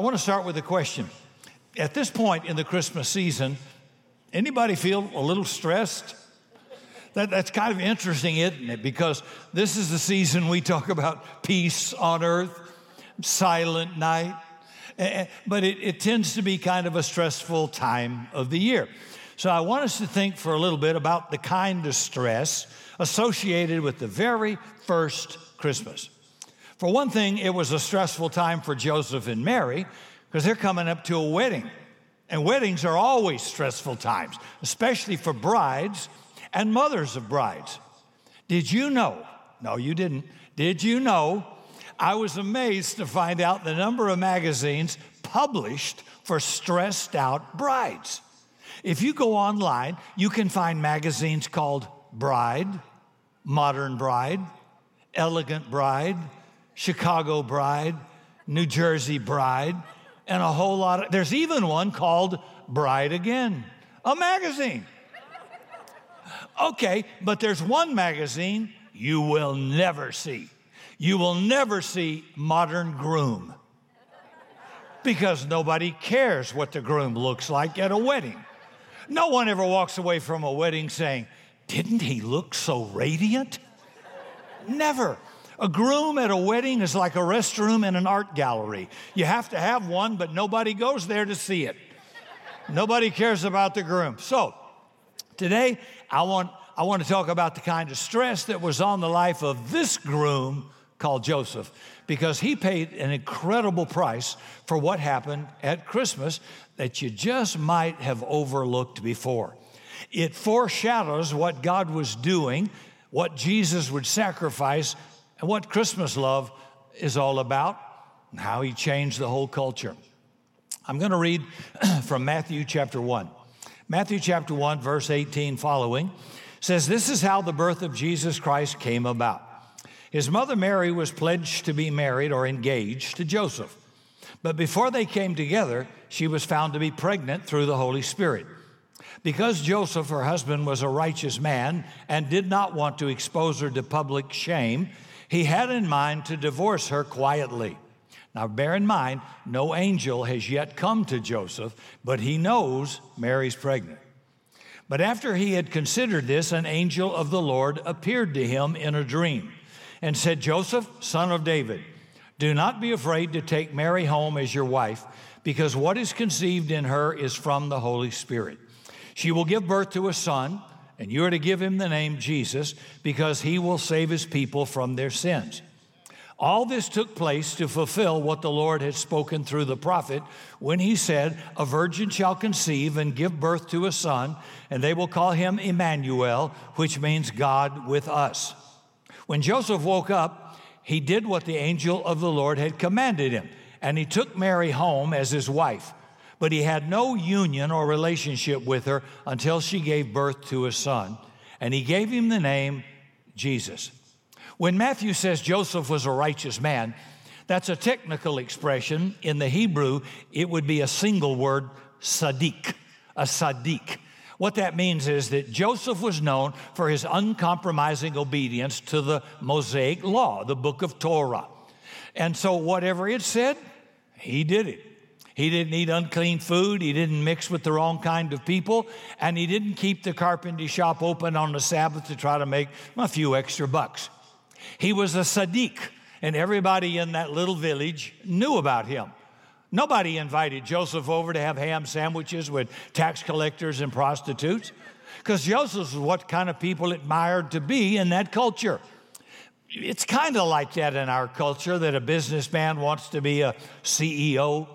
I want to start with a question. At this point in the Christmas season, anybody feel a little stressed? That, that's kind of interesting, isn't it? Because this is the season we talk about peace on earth, silent night, but it, it tends to be kind of a stressful time of the year. So I want us to think for a little bit about the kind of stress associated with the very first Christmas. For one thing, it was a stressful time for Joseph and Mary because they're coming up to a wedding. And weddings are always stressful times, especially for brides and mothers of brides. Did you know? No, you didn't. Did you know? I was amazed to find out the number of magazines published for stressed out brides. If you go online, you can find magazines called Bride, Modern Bride, Elegant Bride, Chicago Bride, New Jersey Bride, and a whole lot of, there's even one called Bride Again, a magazine. Okay, but there's one magazine you will never see. You will never see Modern Groom because nobody cares what the groom looks like at a wedding. No one ever walks away from a wedding saying, Didn't he look so radiant? Never. A groom at a wedding is like a restroom in an art gallery. You have to have one, but nobody goes there to see it. Nobody cares about the groom. So, today I want, I want to talk about the kind of stress that was on the life of this groom called Joseph because he paid an incredible price for what happened at Christmas that you just might have overlooked before. It foreshadows what God was doing, what Jesus would sacrifice, and what Christmas love is all about, and how he changed the whole culture. I'm going to read from Matthew chapter 1. Matthew chapter 1, verse 18 following says, This is how the birth of Jesus Christ came about. His mother Mary was pledged to be married or engaged to Joseph. But before they came together, she was found to be pregnant through the Holy Spirit. Because Joseph, her husband, was a righteous man and did not want to expose her to public shame, he had in mind to divorce her quietly. Now, bear in mind, no angel has yet come to Joseph, but he knows Mary's pregnant. But after he had considered this, an angel of the Lord appeared to him in a dream and said, Joseph, son of David, do not be afraid to take Mary home as your wife, because what is conceived in her is from the Holy Spirit. She will give birth to a son, and you are to give him the name Jesus, because he will save his people from their sins. All this took place to fulfill what the Lord had spoken through the prophet when he said, A virgin shall conceive and give birth to a son, and they will call him Emmanuel, which means God with us. When Joseph woke up, he did what the angel of the Lord had commanded him, and he took Mary home as his wife. But he had no union or relationship with her until she gave birth to a son, and he gave him the name Jesus. When Matthew says Joseph was a righteous man, that's a technical expression. In the Hebrew, it would be a single word, sadiq, a sadiq. What that means is that Joseph was known for his uncompromising obedience to the Mosaic law, the book of Torah. And so, whatever it said, he did it. He didn't eat unclean food. He didn't mix with the wrong kind of people. And he didn't keep the carpentry shop open on the Sabbath to try to make a few extra bucks. He was a Sadiq, and everybody in that little village knew about him. Nobody invited Joseph over to have ham sandwiches with tax collectors and prostitutes because Joseph was what kind of people admired to be in that culture. It's kind of like that in our culture that a businessman wants to be a CEO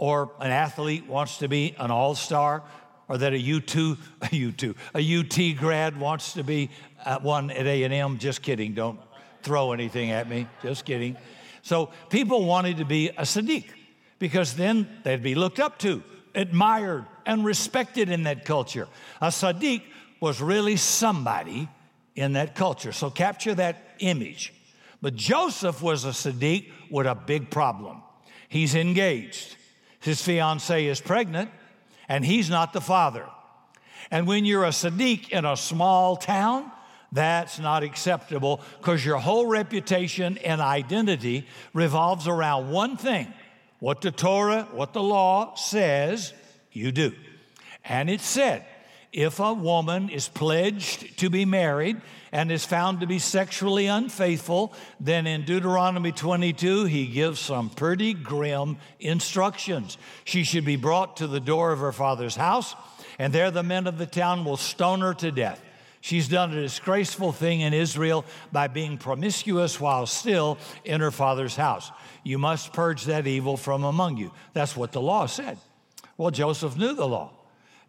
or an athlete wants to be an all star or that a U2, a U2, a UT grad wants to be one at A&M. Just kidding, don't throw anything at me. Just kidding. So people wanted to be a Sadiq because then they'd be looked up to, admired, and respected in that culture. A Sadiq was really somebody in that culture. So capture that image. But Joseph was a Sadiq with a big problem. He's engaged, his fiancee is pregnant, and he's not the father. And when you're a Sadiq in a small town, that's not acceptable because your whole reputation and identity revolves around one thing What the Torah, what the law says, you do. And it said, if a woman is pledged to be married and is found to be sexually unfaithful, then in Deuteronomy 22, he gives some pretty grim instructions. She should be brought to the door of her father's house, and there the men of the town will stone her to death. She's done a disgraceful thing in Israel by being promiscuous while still in her father's house. You must purge that evil from among you. That's what the law said. Well, Joseph knew the law.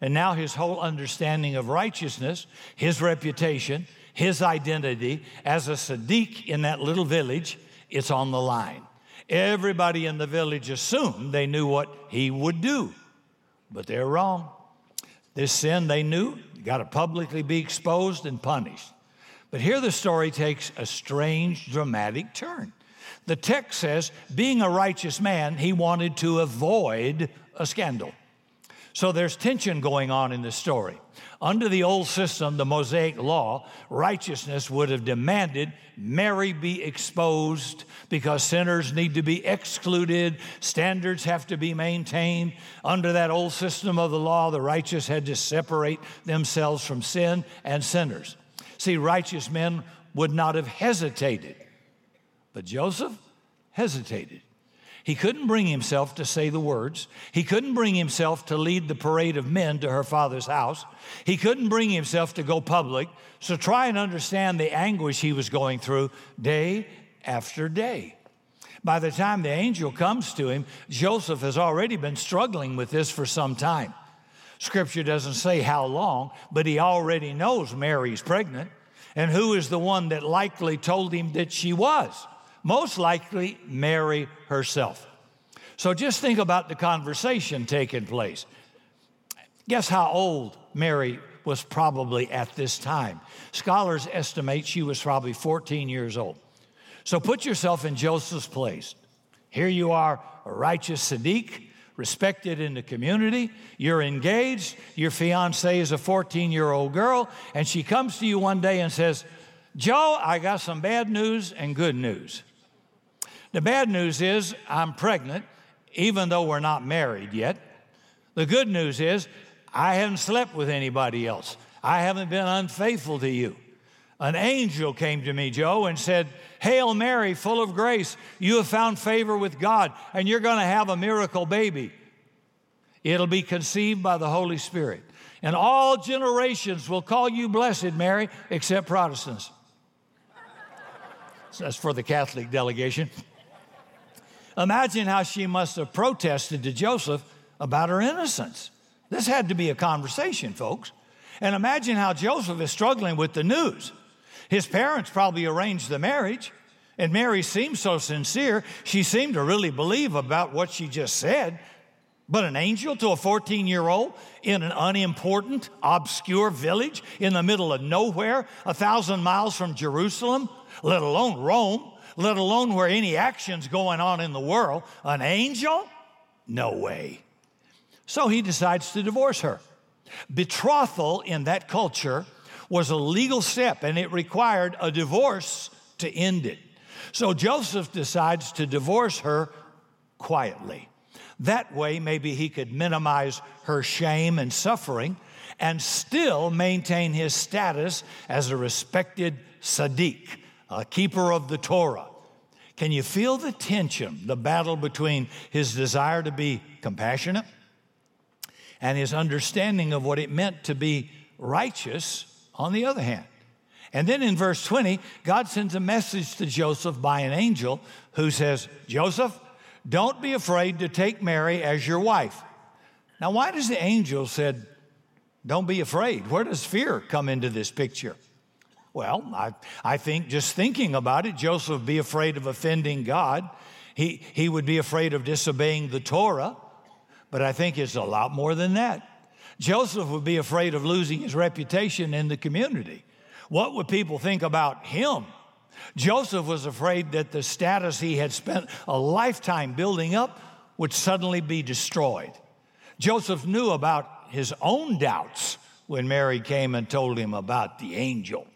And now his whole understanding of righteousness, his reputation, his identity as a Sadiq in that little village, it's on the line. Everybody in the village assumed they knew what he would do, but they're wrong. This sin they knew got to publicly be exposed and punished. But here the story takes a strange, dramatic turn. The text says, being a righteous man, he wanted to avoid a scandal. So there's tension going on in this story. Under the old system, the Mosaic law, righteousness would have demanded Mary be exposed because sinners need to be excluded, standards have to be maintained. Under that old system of the law, the righteous had to separate themselves from sin and sinners. See, righteous men would not have hesitated, but Joseph hesitated. He couldn't bring himself to say the words. He couldn't bring himself to lead the parade of men to her father's house. He couldn't bring himself to go public. So try and understand the anguish he was going through day after day. By the time the angel comes to him, Joseph has already been struggling with this for some time. Scripture doesn't say how long, but he already knows Mary's pregnant. And who is the one that likely told him that she was? Most likely Mary herself. So just think about the conversation taking place. Guess how old Mary was probably at this time? Scholars estimate she was probably 14 years old. So put yourself in Joseph's place. Here you are, a righteous Sadiq, respected in the community. You're engaged. Your fiance is a 14 year old girl, and she comes to you one day and says, Joe, I got some bad news and good news. The bad news is I'm pregnant, even though we're not married yet. The good news is I haven't slept with anybody else. I haven't been unfaithful to you. An angel came to me, Joe, and said, Hail Mary, full of grace, you have found favor with God, and you're going to have a miracle baby. It'll be conceived by the Holy Spirit. And all generations will call you blessed, Mary, except Protestants. That's for the Catholic delegation. Imagine how she must have protested to Joseph about her innocence. This had to be a conversation, folks. And imagine how Joseph is struggling with the news. His parents probably arranged the marriage, and Mary seemed so sincere. She seemed to really believe about what she just said. But an angel to a 14 year old in an unimportant, obscure village in the middle of nowhere, a thousand miles from Jerusalem, let alone Rome, let alone where any action's going on in the world. An angel? No way. So he decides to divorce her. Betrothal in that culture was a legal step and it required a divorce to end it. So Joseph decides to divorce her quietly. That way, maybe he could minimize her shame and suffering and still maintain his status as a respected Sadiq, a keeper of the Torah. Can you feel the tension, the battle between his desire to be compassionate and his understanding of what it meant to be righteous on the other hand? And then in verse 20, God sends a message to Joseph by an angel who says, Joseph, don't be afraid to take Mary as your wife. Now, why does the angel said, don't be afraid? Where does fear come into this picture? Well, I, I think just thinking about it, Joseph would be afraid of offending God. He, he would be afraid of disobeying the Torah. But I think it's a lot more than that. Joseph would be afraid of losing his reputation in the community. What would people think about him? Joseph was afraid that the status he had spent a lifetime building up would suddenly be destroyed. Joseph knew about his own doubts when Mary came and told him about the angel.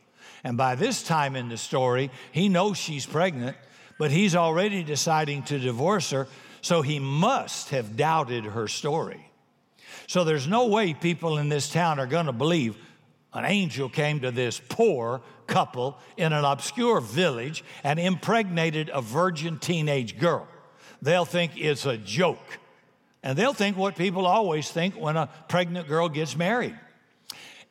And by this time in the story, he knows she's pregnant, but he's already deciding to divorce her. So he must have doubted her story. So there's no way people in this town are going to believe an angel came to this poor couple in an obscure village and impregnated a virgin teenage girl. They'll think it's a joke. And they'll think what people always think when a pregnant girl gets married.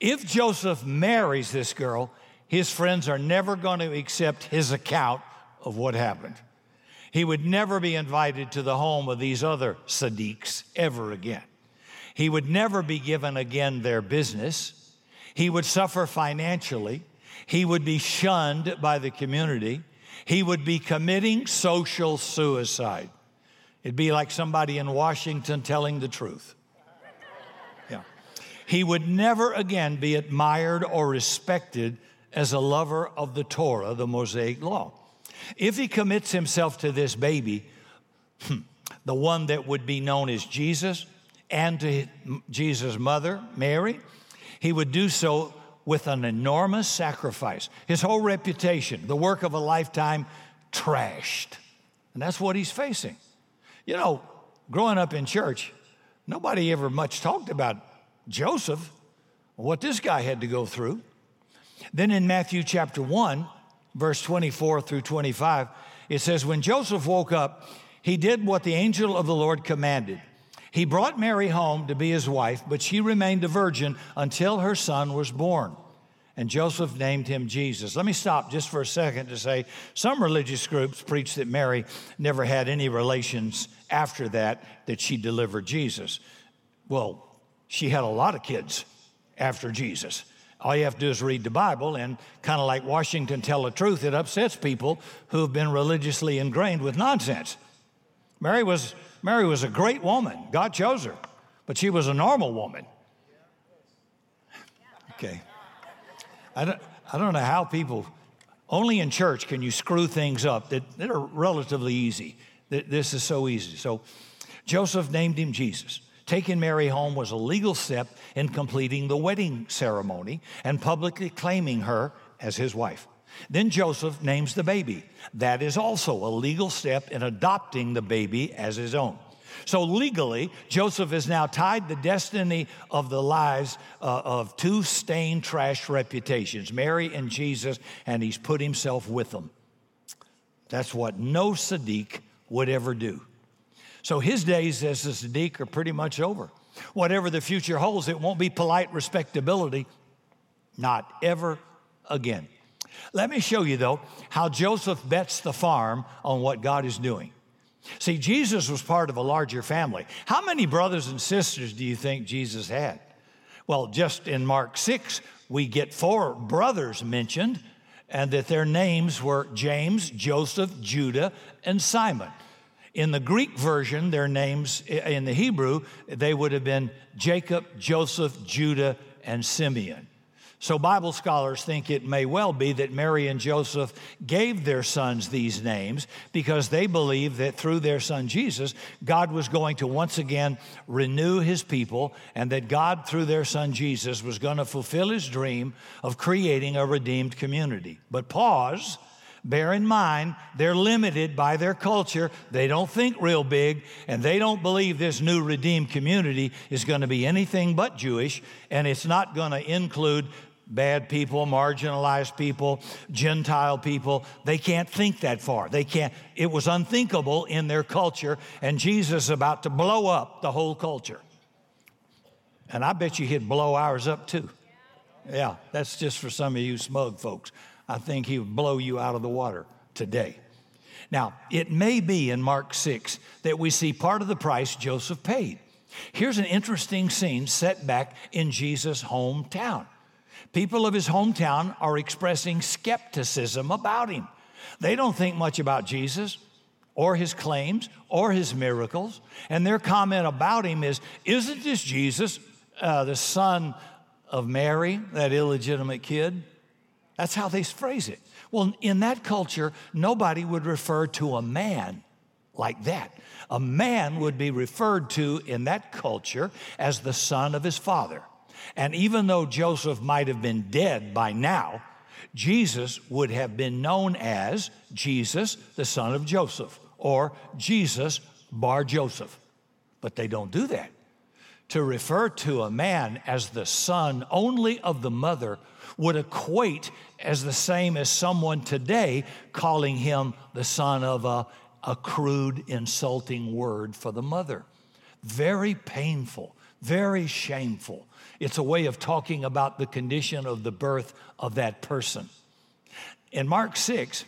If Joseph marries this girl, his friends are never going to accept his account of what happened. He would never be invited to the home of these other Sadiqs ever again. He would never be given again their business. He would suffer financially. He would be shunned by the community. He would be committing social suicide. It'd be like somebody in Washington telling the truth. Yeah. He would never again be admired or respected as a lover of the Torah, the Mosaic law. If he commits himself to this baby, hmm, the one that would be known as Jesus, and to Jesus' mother, Mary, he would do so with an enormous sacrifice. His whole reputation, the work of a lifetime, trashed. And that's what he's facing. You know, growing up in church, nobody ever much talked about Joseph, what this guy had to go through. Then in Matthew chapter 1, verse 24 through 25, it says, When Joseph woke up, he did what the angel of the Lord commanded. He brought Mary home to be his wife, but she remained a virgin until her son was born. And Joseph named him Jesus. Let me stop just for a second to say some religious groups preach that Mary never had any relations after that, that she delivered Jesus. Well, she had a lot of kids after Jesus. All you have to do is read the Bible, and kind of like Washington tell the truth, it upsets people who have been religiously ingrained with nonsense. Mary was Mary was a great woman. God chose her, but she was a normal woman. Okay. I don't, I don't know how people, only in church can you screw things up that, that are relatively easy. This is so easy. So Joseph named him Jesus. Taking Mary home was a legal step in completing the wedding ceremony and publicly claiming her as his wife. Then Joseph names the baby. That is also a legal step in adopting the baby as his own. So legally, Joseph has now tied the destiny of the lives uh, of two stained, trash reputations, Mary and Jesus, and he's put himself with them. That's what no Sadiq would ever do. So his days as a Sadiq are pretty much over. Whatever the future holds, it won't be polite respectability, not ever again. Let me show you, though, how Joseph bets the farm on what God is doing. See, Jesus was part of a larger family. How many brothers and sisters do you think Jesus had? Well, just in Mark 6, we get four brothers mentioned, and that their names were James, Joseph, Judah, and Simon. In the Greek version, their names, in the Hebrew, they would have been Jacob, Joseph, Judah, and Simeon. So, Bible scholars think it may well be that Mary and Joseph gave their sons these names because they believed that through their son Jesus, God was going to once again renew his people and that God, through their son Jesus, was going to fulfill his dream of creating a redeemed community. But pause. Bear in mind, they're limited by their culture. They don't think real big, and they don't believe this new redeemed community is going to be anything but Jewish, and it's not going to include bad people, marginalized people, Gentile people. They can't think that far. They can't. It was unthinkable in their culture, and Jesus is about to blow up the whole culture. And I bet you he'd blow ours up too. Yeah, that's just for some of you smug folks. I think he would blow you out of the water today. Now, it may be in Mark 6 that we see part of the price Joseph paid. Here's an interesting scene set back in Jesus' hometown. People of his hometown are expressing skepticism about him. They don't think much about Jesus or his claims or his miracles. And their comment about him is Isn't this Jesus, uh, the son of Mary, that illegitimate kid? That's how they phrase it. Well, in that culture, nobody would refer to a man like that. A man would be referred to in that culture as the son of his father. And even though Joseph might have been dead by now, Jesus would have been known as Jesus, the son of Joseph, or Jesus, bar Joseph. But they don't do that. To refer to a man as the son only of the mother would equate as the same as someone today calling him the son of a, a crude, insulting word for the mother. Very painful, very shameful. It's a way of talking about the condition of the birth of that person. In Mark 6,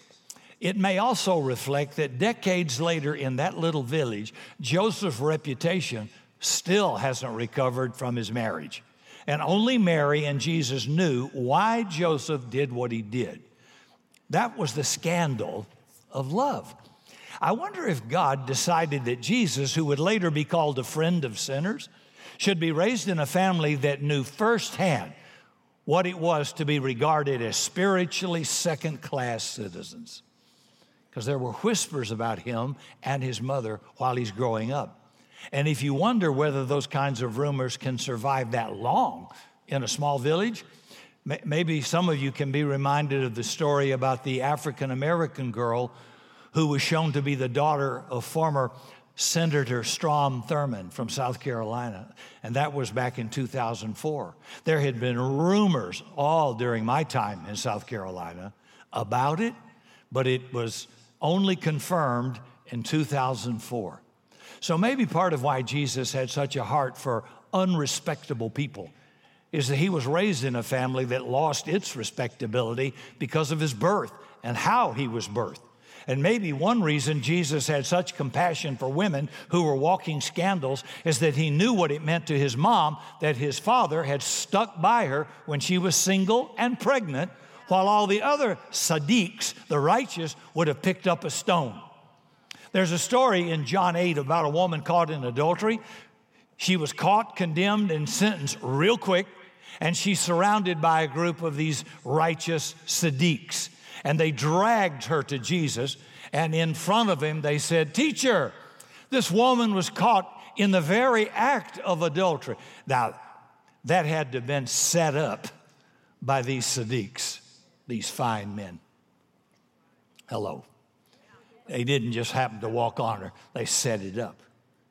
it may also reflect that decades later in that little village, Joseph's reputation still hasn't recovered from his marriage. And only Mary and Jesus knew why Joseph did what he did. That was the scandal of love. I wonder if God decided that Jesus, who would later be called a friend of sinners, should be raised in a family that knew firsthand what it was to be regarded as spiritually second class citizens. Because there were whispers about him and his mother while he's growing up. And if you wonder whether those kinds of rumors can survive that long in a small village, maybe some of you can be reminded of the story about the African American girl who was shown to be the daughter of former Senator Strom Thurmond from South Carolina, and that was back in 2004. There had been rumors all during my time in South Carolina about it, but it was only confirmed in 2004. So maybe part of why Jesus had such a heart for unrespectable people is that he was raised in a family that lost its respectability because of his birth and how he was birthed. And maybe one reason Jesus had such compassion for women who were walking scandals is that he knew what it meant to his mom that his father had stuck by her when she was single and pregnant, while all the other Sadiqs, the righteous, would have picked up a stone. There's a story in John 8 about a woman caught in adultery. She was caught, condemned, and sentenced real quick, and she's surrounded by a group of these righteous Sadiqs. And they dragged her to Jesus, and in front of him, they said, Teacher, this woman was caught in the very act of adultery. Now, that had to have been set up by these Sadiqs, these fine men. Hello. They didn't just happen to walk on her, they set it up,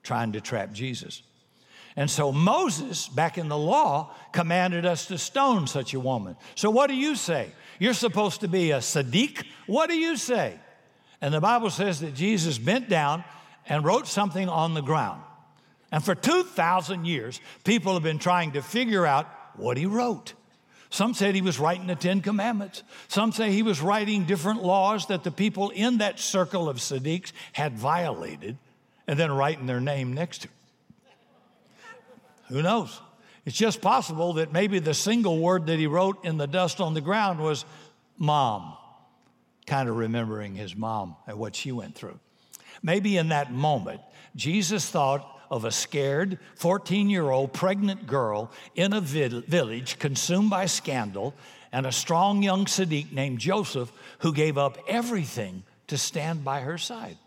trying to trap Jesus. And so Moses, back in the law, commanded us to stone such a woman. So what do you say? You're supposed to be a Sadiq. What do you say? And the Bible says that Jesus bent down and wrote something on the ground. And for 2,000 years, people have been trying to figure out what he wrote. Some said he was writing the Ten Commandments. Some say he was writing different laws that the people in that circle of Sadiqs had violated and then writing their name next to. Who knows? It's just possible that maybe the single word that he wrote in the dust on the ground was mom, kind of remembering his mom and what she went through. Maybe in that moment, Jesus thought of a scared 14 year old pregnant girl in a village consumed by scandal and a strong young Sadiq named Joseph who gave up everything to stand by her side.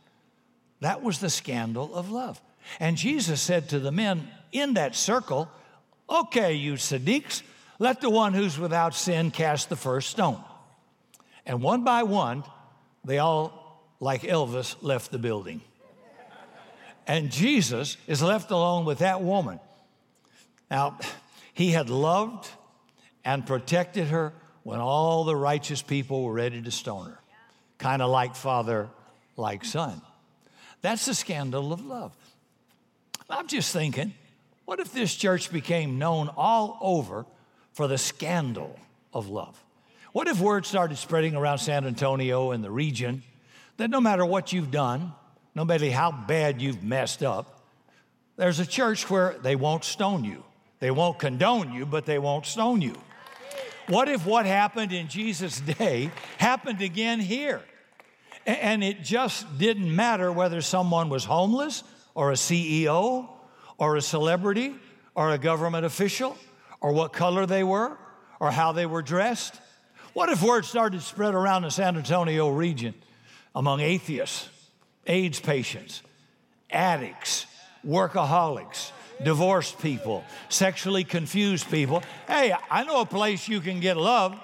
That was the scandal of love. And Jesus said to the men in that circle, Okay, you Sadiqs, let the one who's without sin cast the first stone. And one by one, they all, like Elvis, left the building. And Jesus is left alone with that woman. Now, he had loved and protected her when all the righteous people were ready to stone her. Kind of like father, like son. That's the scandal of love. I'm just thinking, what if this church became known all over for the scandal of love? What if word started spreading around San Antonio and the region that no matter what you've done, no matter how bad you've messed up, there's a church where they won't stone you. They won't condone you, but they won't stone you. What if what happened in Jesus' day happened again here? And it just didn't matter whether someone was homeless or a CEO or a celebrity or a government official or what color they were or how they were dressed. What if word started to spread around the San Antonio region among atheists AIDS patients, addicts, workaholics, divorced people, sexually confused people. Hey, I know a place you can get love.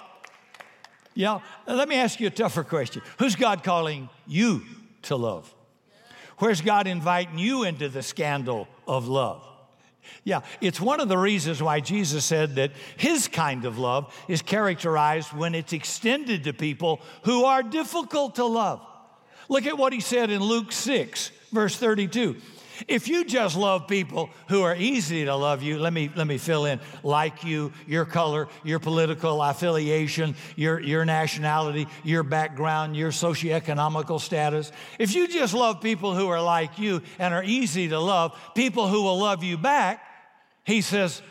Know, let me ask you a tougher question. Who's God calling you to love? Where's God inviting you into the scandal of love? Yeah, it's one of the reasons why Jesus said that his kind of love is characterized when it's extended to people who are difficult to love. Look at what he said in Luke 6, verse 32. If you just love people who are easy to love you, let me, let me fill in like you, your color, your political affiliation, your, your nationality, your background, your socioeconomical status. If you just love people who are like you and are easy to love, people who will love you back, he says,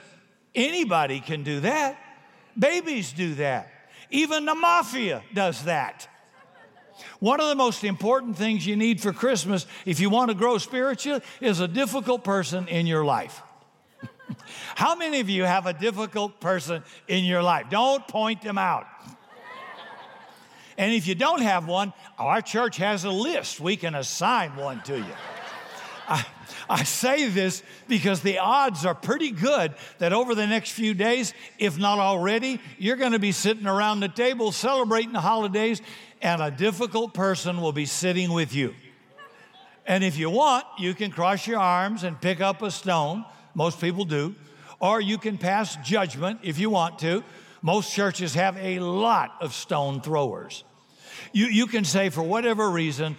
anybody can do that. Babies do that. Even the mafia does that. One of the most important things you need for Christmas, if you want to grow spiritually, is a difficult person in your life. How many of you have a difficult person in your life? Don't point them out. And if you don't have one, oh, our church has a list. We can assign one to you. I, I, say this because the odds are pretty good that over the next few days, if not already, you're going to be sitting around the table celebrating the holidays and a difficult person will be sitting with you. And if you want, you can cross your arms and pick up a stone. Most people do. Or you can pass judgment if you want to. Most churches have a lot of stone throwers. You, you can say, for whatever reason,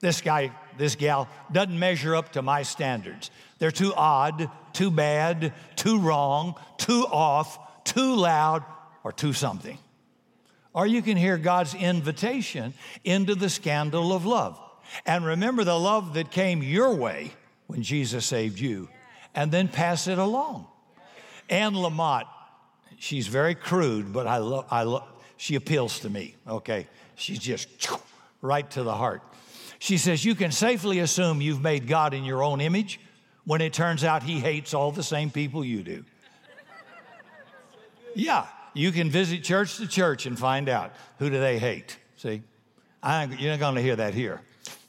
this guy, this gal doesn't measure up to my standards. They're too odd, too bad, too wrong, too off, too loud, or too something or you can hear God's invitation into the scandal of love. And remember the love that came your way when Jesus saved you, and then pass it along. Anne Lamott, she's very crude, but I love, I love, she appeals to me, okay? She's just right to the heart. She says, You can safely assume you've made God in your own image when it turns out he hates all the same people you do. Yeah, you can visit church to church and find out who do they hate. See, I, you're not going to hear that here,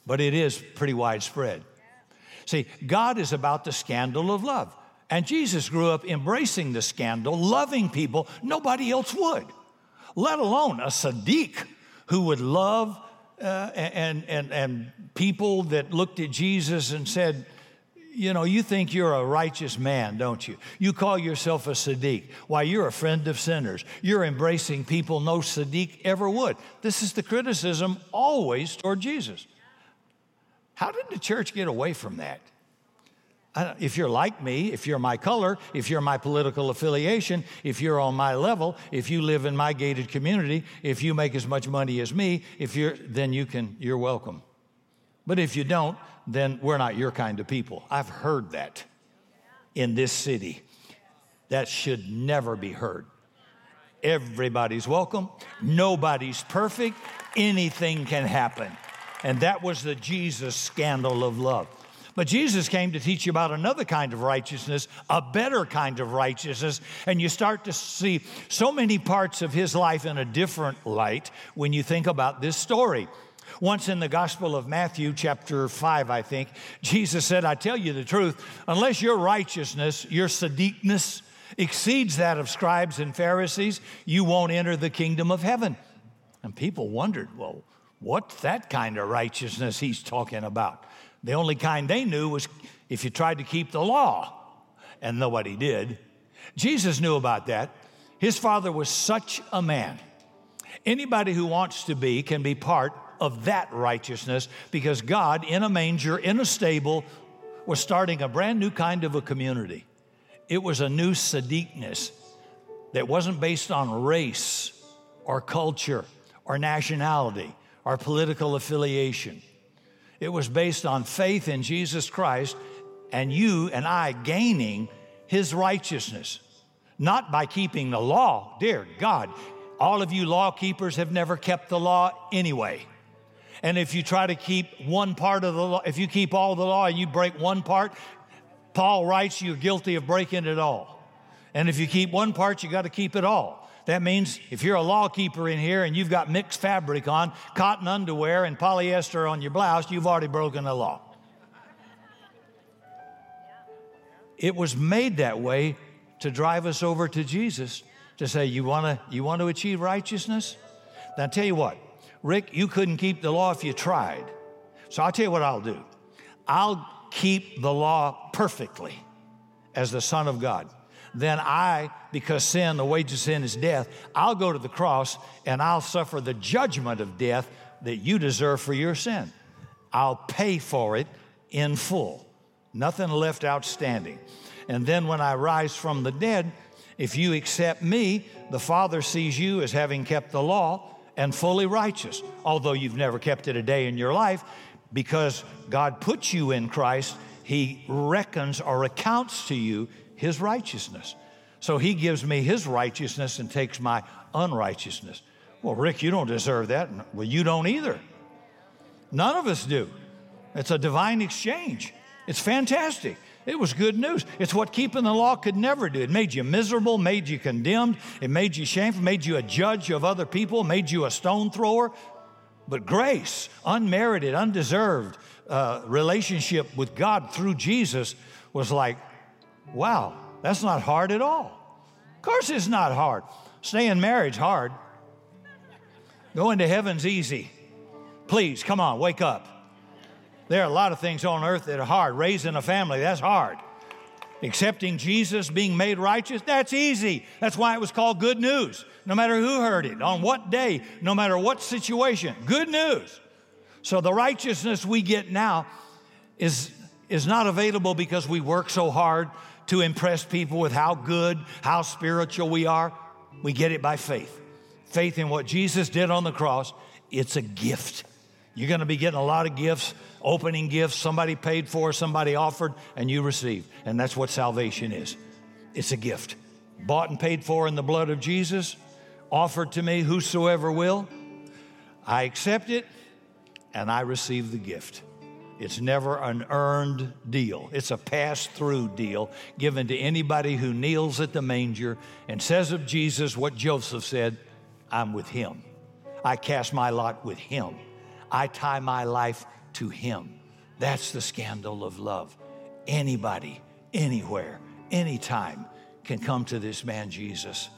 but it is pretty widespread. See, God is about the scandal of love. And Jesus grew up embracing the scandal, loving people nobody else would, let alone a Sadiq who would love uh, and, and, and people that looked at Jesus and said, you know, you think you're a righteous man, don't you? You call yourself a Sadiq. Why, you're a friend of sinners. You're embracing people no Sadiq ever would. This is the criticism always toward Jesus. How did the church get away from that? If you're like me, if you're my color, if you're my political affiliation, if you're on my level, if you live in my gated community, if you make as much money as me, if you're, then you can, you're welcome. But if you don't, then we're not your kind of people. I've heard that in this city. That should never be heard. Everybody's welcome, nobody's perfect, anything can happen. And that was the Jesus scandal of love. But Jesus came to teach you about another kind of righteousness, a better kind of righteousness. And you start to see so many parts of his life in a different light when you think about this story. Once in the Gospel of Matthew, chapter 5, I think, Jesus said, I tell you the truth, unless your righteousness, your Sadiqness, exceeds that of scribes and Pharisees, you won't enter the kingdom of heaven. And people wondered, well, what's that kind of righteousness he's talking about? The only kind they knew was if you tried to keep the law, and nobody did. Jesus knew about that. His father was such a man. Anybody who wants to be can be part of that righteousness because God, in a manger, in a stable, was starting a brand new kind of a community. It was a new Sadiqness that wasn't based on race or culture or nationality or political affiliation. It was based on faith in Jesus Christ and you and I gaining his righteousness, not by keeping the law. Dear God, all of you law keepers have never kept the law anyway. And if you try to keep one part of the law, if you keep all the law and you break one part, Paul writes you're guilty of breaking it all. And if you keep one part, you got to keep it all. That means if you're a law keeper in here and you've got mixed fabric on, cotton underwear and polyester on your blouse, you've already broken the law. It was made that way to drive us over to Jesus to say, You want to you want to achieve righteousness? Now, I'll tell you what, Rick, you couldn't keep the law if you tried. So I'll tell you what I'll do. I'll keep the law perfectly as the Son of God. Then I, because sin, the wages of sin is death, I'll go to the cross and I'll suffer the judgment of death that you deserve for your sin. I'll pay for it in full, nothing left outstanding. And then when I rise from the dead, if you accept me, the Father sees you as having kept the law and fully righteous, although you've never kept it a day in your life, because God puts you in Christ, He reckons or accounts to you His righteousness. So He gives me His righteousness and takes my unrighteousness. Well, Rick, you don't deserve that. Well, you don't either. None of us do. It's a divine exchange. It's fantastic. It was good news. It's what keeping the law could never do. It made you miserable, made you condemned, it made you shameful, made you a judge of other people, made you a stone thrower. But grace, unmerited, undeserved uh, relationship with God through Jesus was like, wow, that's not hard at all. Of course, it's not hard. Staying in marriage hard. Going to heaven's easy. Please, come on, wake up. There are a lot of things on earth that are hard. Raising a family, that's hard. Accepting Jesus, being made righteous, that's easy. That's why it was called good news. No matter who heard it, on what day, no matter what situation, good news. So the righteousness we get now is, is not available because we work so hard to impress people with how good, how spiritual we are. We get it by faith. Faith in what Jesus did on the cross, it's a gift. You're going to be getting a lot of gifts, opening gifts, somebody paid for, somebody offered, and you receive. And that's what salvation is it's a gift. Bought and paid for in the blood of Jesus, offered to me, whosoever will. I accept it, and I receive the gift. It's never an earned deal. It's a pass through deal given to anybody who kneels at the manger and says of Jesus what Joseph said I'm with him. I cast my lot with him. I tie my life to Him. That's the scandal of love. Anybody, anywhere, anytime can come to this man Jesus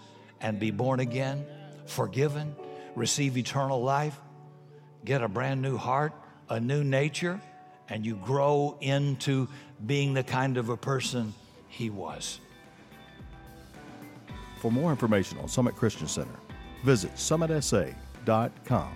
and be born again, forgiven, receive eternal life, get a brand new heart, a new nature, and you grow into being the kind of a person he was. For more information on Summit Christian Center, visit summitsa.com.